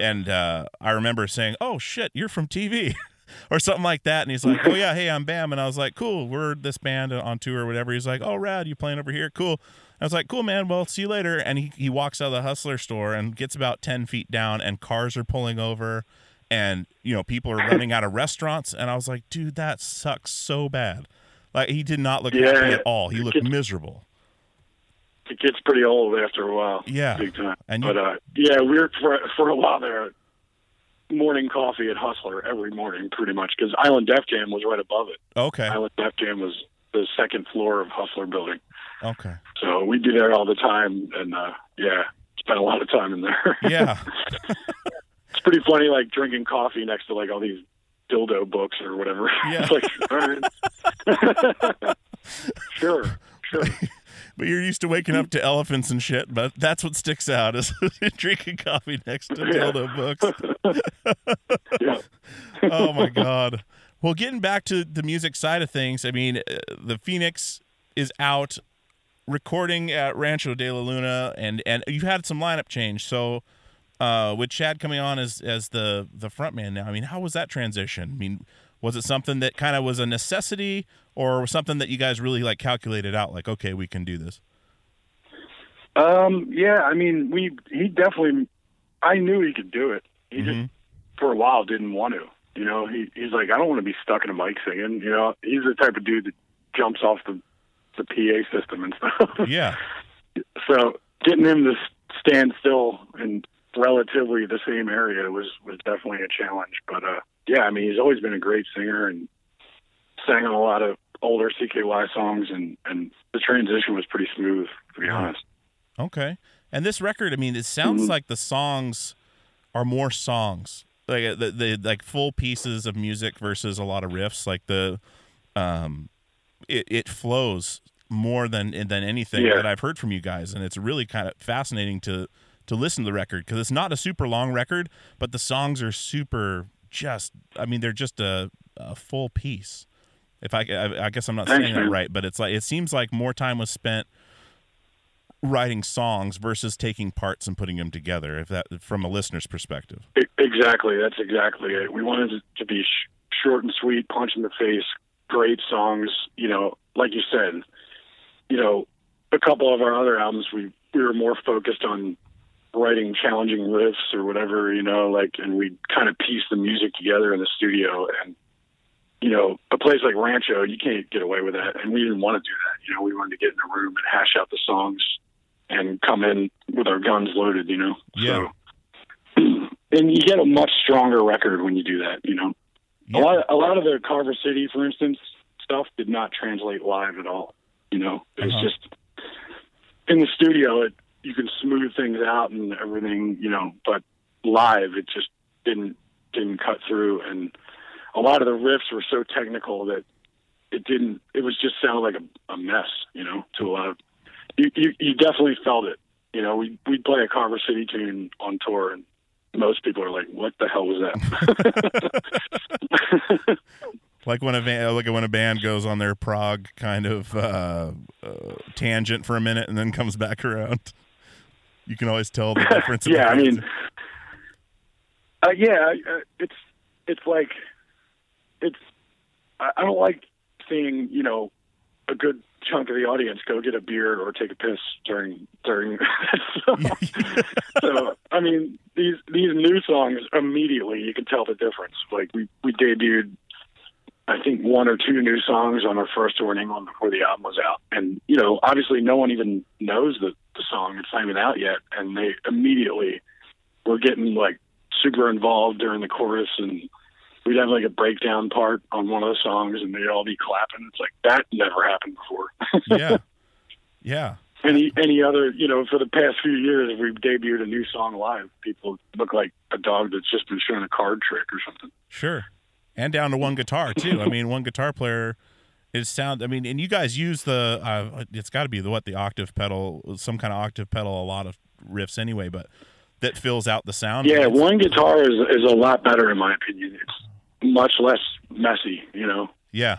And uh I remember saying, "Oh shit, you're from TV." [laughs] or something like that. And he's like, "Oh yeah, hey, I'm Bam." And I was like, "Cool, we're this band on tour or whatever." He's like, "Oh, rad, you playing over here? Cool." I was like, "Cool, man. Well, see you later." And he he walks out of the Hustler store and gets about ten feet down, and cars are pulling over, and you know people are [laughs] running out of restaurants. And I was like, "Dude, that sucks so bad." Like he did not look Yeah. happy at all. He looked miserable. It gets pretty old after a while. Yeah. big time. And you- but uh, yeah, we were for for a while there. Morning coffee at Hustler every morning, pretty much, because Island Def Jam was right above it. Okay. Island Def Jam was the second floor of Hustler building, Okay. so we'd be there all the time, and uh, yeah, spent a lot of time in there. Yeah. [laughs] it's pretty funny, like drinking coffee next to like all these dildo books or whatever. [laughs] Yeah. it's like, right. [laughs] sure, sure. But you're used to waking up to elephants and shit, but that's what sticks out is drinking coffee next to dildo books. oh my god. Well, getting back to the music side of things, I mean, uh, the Phoenix is out recording at Rancho de la Luna, and and you've had some lineup change. So, uh, with Chad coming on as as the the front man now, I mean, how was that transition? I mean, was it something that kind of was a necessity, or something that you guys really like calculated out? Like, okay, we can do this. Um, yeah, I mean, we he definitely. I knew he could do it. He just for a while didn't want to. You know, he he's like, I don't want to be stuck in a mic singing. You know, he's the type of dude that jumps off the the PA system and stuff. [laughs] Yeah. so getting him to stand still in relatively the same area was was definitely a challenge. But uh, yeah, I mean, he's always been a great singer and sang on a lot of older CKY songs, and and the transition was pretty smooth, to be honest. Okay. And this record, I mean, it sounds like the songs are more songs, like uh, the, the like full pieces of music versus a lot of riffs. Like the, um, it it flows more than than anything Yeah. that I've heard from you guys, and it's really kind of fascinating to to listen to the record because it's not a super long record, but the songs are super. Just, I mean, they're just a, a full piece. If I, I, I guess I'm not Thanks, saying that right, but it's like it seems like more time was spent writing songs versus taking parts and putting them together if that from a listener's perspective Exactly, that's exactly it. We wanted it to be sh- short and sweet, punch in the face, great songs. You know, like you said, you know, a couple of our other albums, we we were more focused on writing challenging riffs or whatever, you know, like, and we kind of piece the music together in the studio. And you know, a place like Rancho, you can't get away with that, and we didn't want to do that. You know, we wanted to get in a room and hash out the songs and come in with our guns loaded. You know, Yeah. So, [clears throat] and you get a much stronger record when you do that. You know, a lot a lot of the Carver City, for instance, stuff did not translate live at all. You know, it's Uh-huh. just in the studio. It you can smooth things out and everything. You know, but live it just didn't didn't cut through, and a lot of the riffs were so technical that it didn't. It was just sounded like a, a mess. You know, to a lot of you, you. You definitely felt it. You know, we we'd play a Carver City tune on tour, and most people are like, "What the hell was that?" [laughs] like when a van, like when a band goes on their prog kind of uh, uh, tangent for a minute and then comes back around you can always tell the [laughs] difference in yeah, I mean, uh, yeah, uh, it's it's like it's. I, I don't like seeing you know a good chunk of the audience go get a beer or take a piss during during. [laughs] so, [laughs] so I mean, these these new songs immediately you can tell the difference. Like we we debuted. I think one or two new songs on our first tour in England before the album was out, and you know, obviously, no one even knows the the song; it's not even out yet, and they immediately were getting like super involved during the chorus, and we'd have like a breakdown part on one of the songs, and they'd all be clapping. It's like that never happened before. [laughs] yeah, yeah. any any other you know for the past few years if we've debuted a new song live people look like a dog that's just been showing a card trick or something Sure. And down to one guitar too. I mean, one guitar player is sound I mean, and you guys use the uh, it's got to be the what the octave pedal, some kind of octave pedal a lot of riffs anyway, but that fills out the sound. yeah one guitar is is a lot better in my opinion it's much less messy you know Yeah.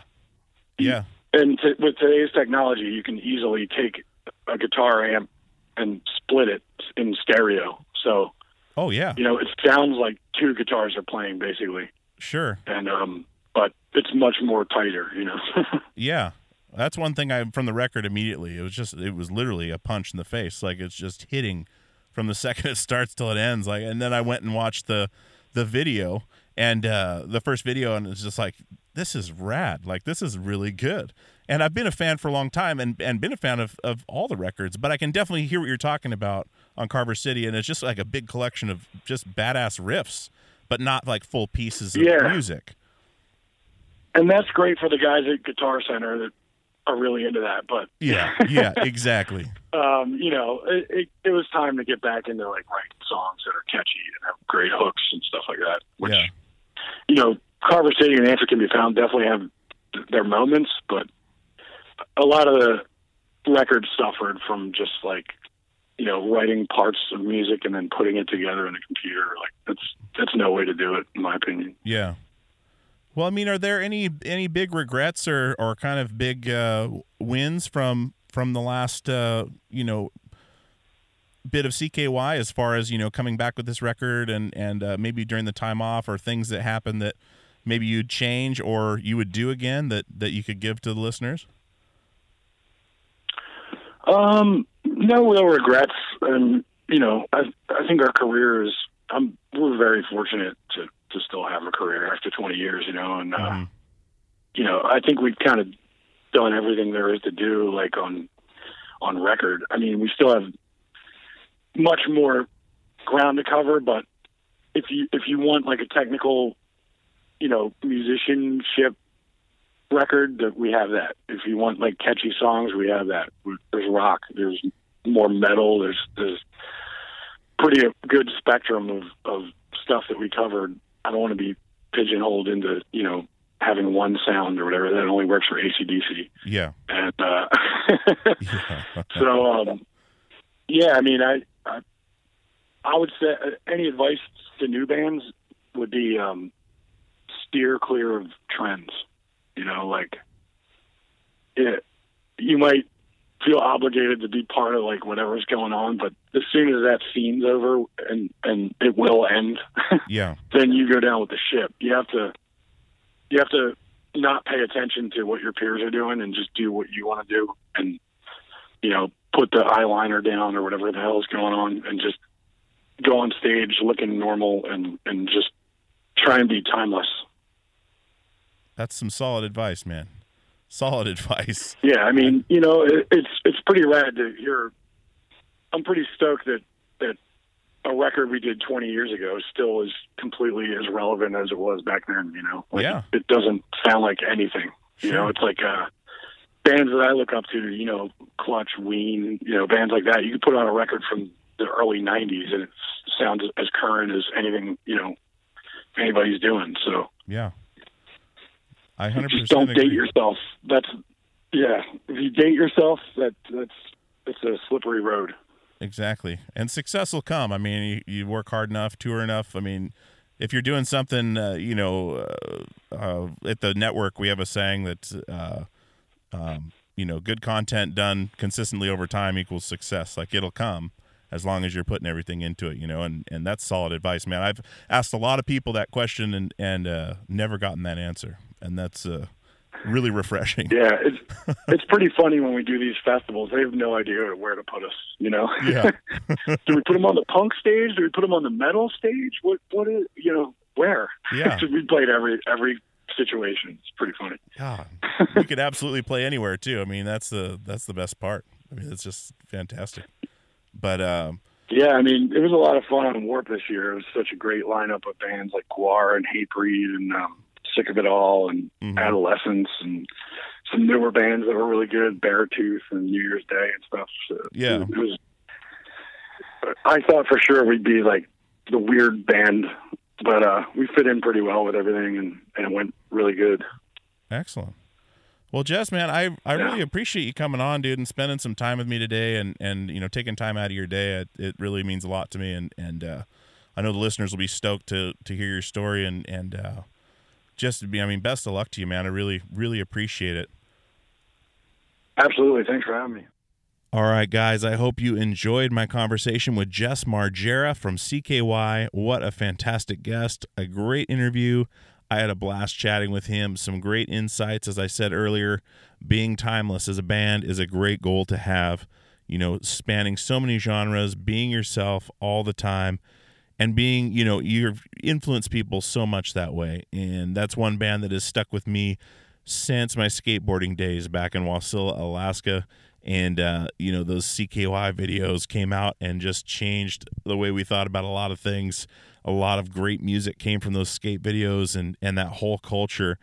Yeah. and t- with today's technology you can easily take a guitar amp and split it in stereo so Oh yeah. you know it sounds like two guitars are playing basically Sure. and um but it's much more tighter you know [laughs] Yeah. That's one thing I from the record immediately. It was just it was literally a punch in the face. Like it's just hitting from the [laughs] second it starts till it ends. Like and then I went and watched the the video and uh the first video and it's just like this is rad. Like this is really good. And I've been a fan for a long time and and been a fan of of all the records, but I can definitely hear what you're talking about on Carver City and it's just like a big collection of just badass riffs, but not like full pieces of Yeah. music. and that's great for the guys at Guitar Center that are really into that. But Yeah. Yeah, [laughs] exactly. um, you know, it, it, it was time to get back into like writing songs that are catchy and have great hooks and stuff like that. Which Yeah. You know, Carver City and Answer Can Be Found definitely have their moments, but a lot of the records suffered from just like you know writing parts of music and then putting it together in a computer. Like that's that's no way to do it, in my opinion. Yeah. Well, I mean, are there any any big regrets or or kind of big uh, wins from from the last uh, you know bit of CKY as far as you know coming back with this record and and uh, maybe during the time off or things that happened that maybe you'd change or you would do again that that you could give to the listeners? Um, no real regrets, and you know, I I think our career is. I'm we're very fortunate to to still have a career after 20 years, you know, and uh, you know, I think we've kind of done everything there is to do, like on on record. I mean, we still have much more ground to cover, but if you if you want like a technical, you know, musicianship record, that we have that. If you want like catchy songs, we have that. There's rock. There's more metal. There's there's pretty good spectrum of of stuff that we covered. I don't want to be pigeonholed into you know having one sound or whatever. That only works for ACDC. Yeah. And uh, [laughs] so, um, yeah, I mean, I, I, I would say uh, any advice to new bands would be um, steer clear of trends. You know, like it, you might feel obligated to be part of like whatever's going on, but as soon as that scene's over and and it will end, [laughs] Yeah. then you go down with the ship. You have to you have to not pay attention to what your peers are doing and just do what you want to do and you know put the eyeliner down or whatever the hell is going on and just go on stage looking normal and and just try and be timeless. That's some solid advice, man. Solid [laughs] advice. Yeah, I mean, you know, it, it's it's pretty rad to hear. I'm pretty stoked that that a record we did 20 years ago still is completely as relevant as it was back then. You know, like, Yeah. it doesn't sound like anything. You know, it's like uh, bands that I look up to. You know, Clutch, Ween, you know, bands like that. You could put on a record from the early 90s and it sounds as current as anything you know anybody's doing. So Yeah. I 100% just don't agree. date yourself. That's yeah. If you date yourself, that that's it's a slippery road. Exactly. And success will come. I mean, you, you work hard enough, tour enough. I mean, if you're doing something, uh, you know, uh, uh, at the network, we have a saying that, uh, um, you know, good content done consistently over time equals success. Like it'll come as long as you're putting everything into it, you know, and, and that's solid advice, man. I've asked a lot of people that question and, and uh, never gotten that answer. And that's uh, really refreshing. Yeah, [laughs] it's it's pretty funny when we do these festivals. They have no idea where to put us. You know. Yeah. [laughs] [laughs] do we put them on the punk stage? Do we put them on the metal stage? What what is you know where? Yeah. we played every every situation. It's pretty funny. Yeah, [laughs] you could absolutely play anywhere too. I mean, that's the that's the best part. I mean, it's just fantastic. But um, Yeah, I mean, it was a lot of fun on Warp this year. It was such a great lineup of bands like GWAR and Hatebreed and um, Sick of It All and Mhm. Adolescents and some newer bands that were really good, Beartooth and New Year's Day and stuff. So Yeah. it was. I thought for sure we'd be like the weird band, but uh, we fit in pretty well with everything, and, and it went really good. Excellent. Well, Jess, man, I I really appreciate you coming on, dude, and spending some time with me today, and and you know taking time out of your day. It, it really means a lot to me, and and uh, I know the listeners will be stoked to to hear your story, and and uh, just to be, I mean, best of luck to you, man. I really really appreciate it. Absolutely, thanks for having me. All right, guys, I hope you enjoyed my conversation with Jess Margera from CKY. What a fantastic guest, a great interview. I had a blast chatting with him, some great insights. As I said earlier, being timeless as a band is a great goal to have, you know, spanning so many genres, being yourself all the time. And being, you know, you influence people so much that way. And that's one band that has stuck with me since my skateboarding days back in Wasilla, Alaska. And, uh, you know, those CKY videos came out and just changed the way we thought about a lot of things. A lot of great music came from those skate videos and, and that whole culture.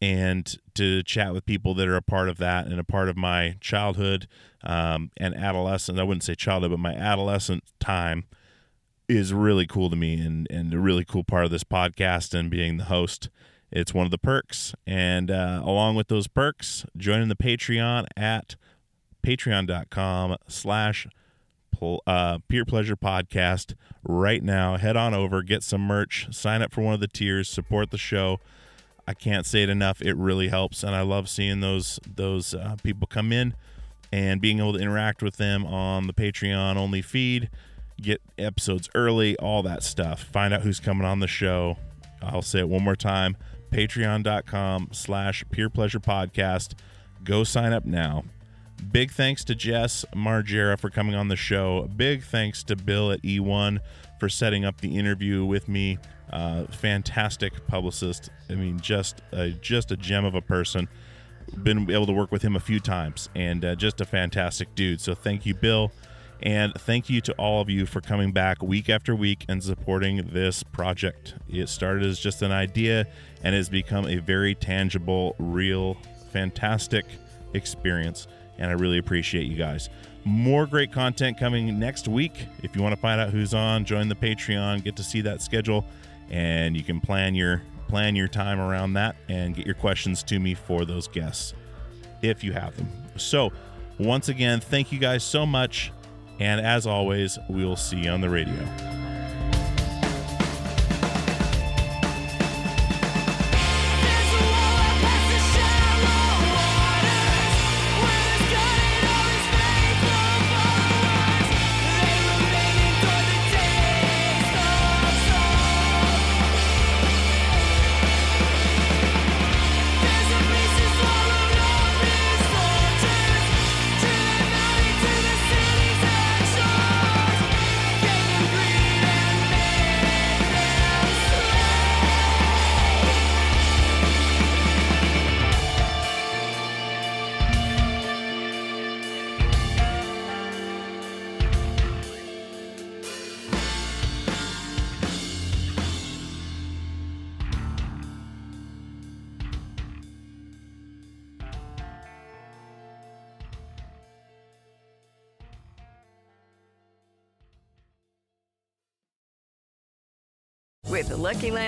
And to chat with people that are a part of that and a part of my childhood um, and adolescence, I wouldn't say childhood, but my adolescent time is really cool to me and, and a really cool part of this podcast and being the host. It's one of the perks. And uh, along with those perks, joining the Patreon at patreon.com slash uh, peer pleasure podcast right now. Head on over, get some merch, sign up for one of the tiers, support the show. I can't say it enough. It really helps, and I love seeing those those uh, people come in and being able to interact with them on the Patreon only feed, get episodes early, all that stuff. Find out who's coming on the show. I'll say it one more time: Patreon.com slash Peer Pleasure Podcast. Go sign up now. Big thanks to Jess Margera for coming on the show. Big thanks to Bill at E1 for setting up the interview with me. Uh, fantastic publicist. I mean, just a, just a gem of a person. Been able to work with him a few times, and uh, just a fantastic dude. So thank you, Bill, and thank you to all of you for coming back week after week and supporting this project. It started as just an idea and has become a very tangible, real, fantastic experience and I really appreciate you guys. More great content coming next week. If you want to find out who's on, join the Patreon, get to see that schedule, and you can plan your plan your time around that and get your questions to me for those guests if you have them. So, once again, thank you guys so much, and as always, we will see you on the radio.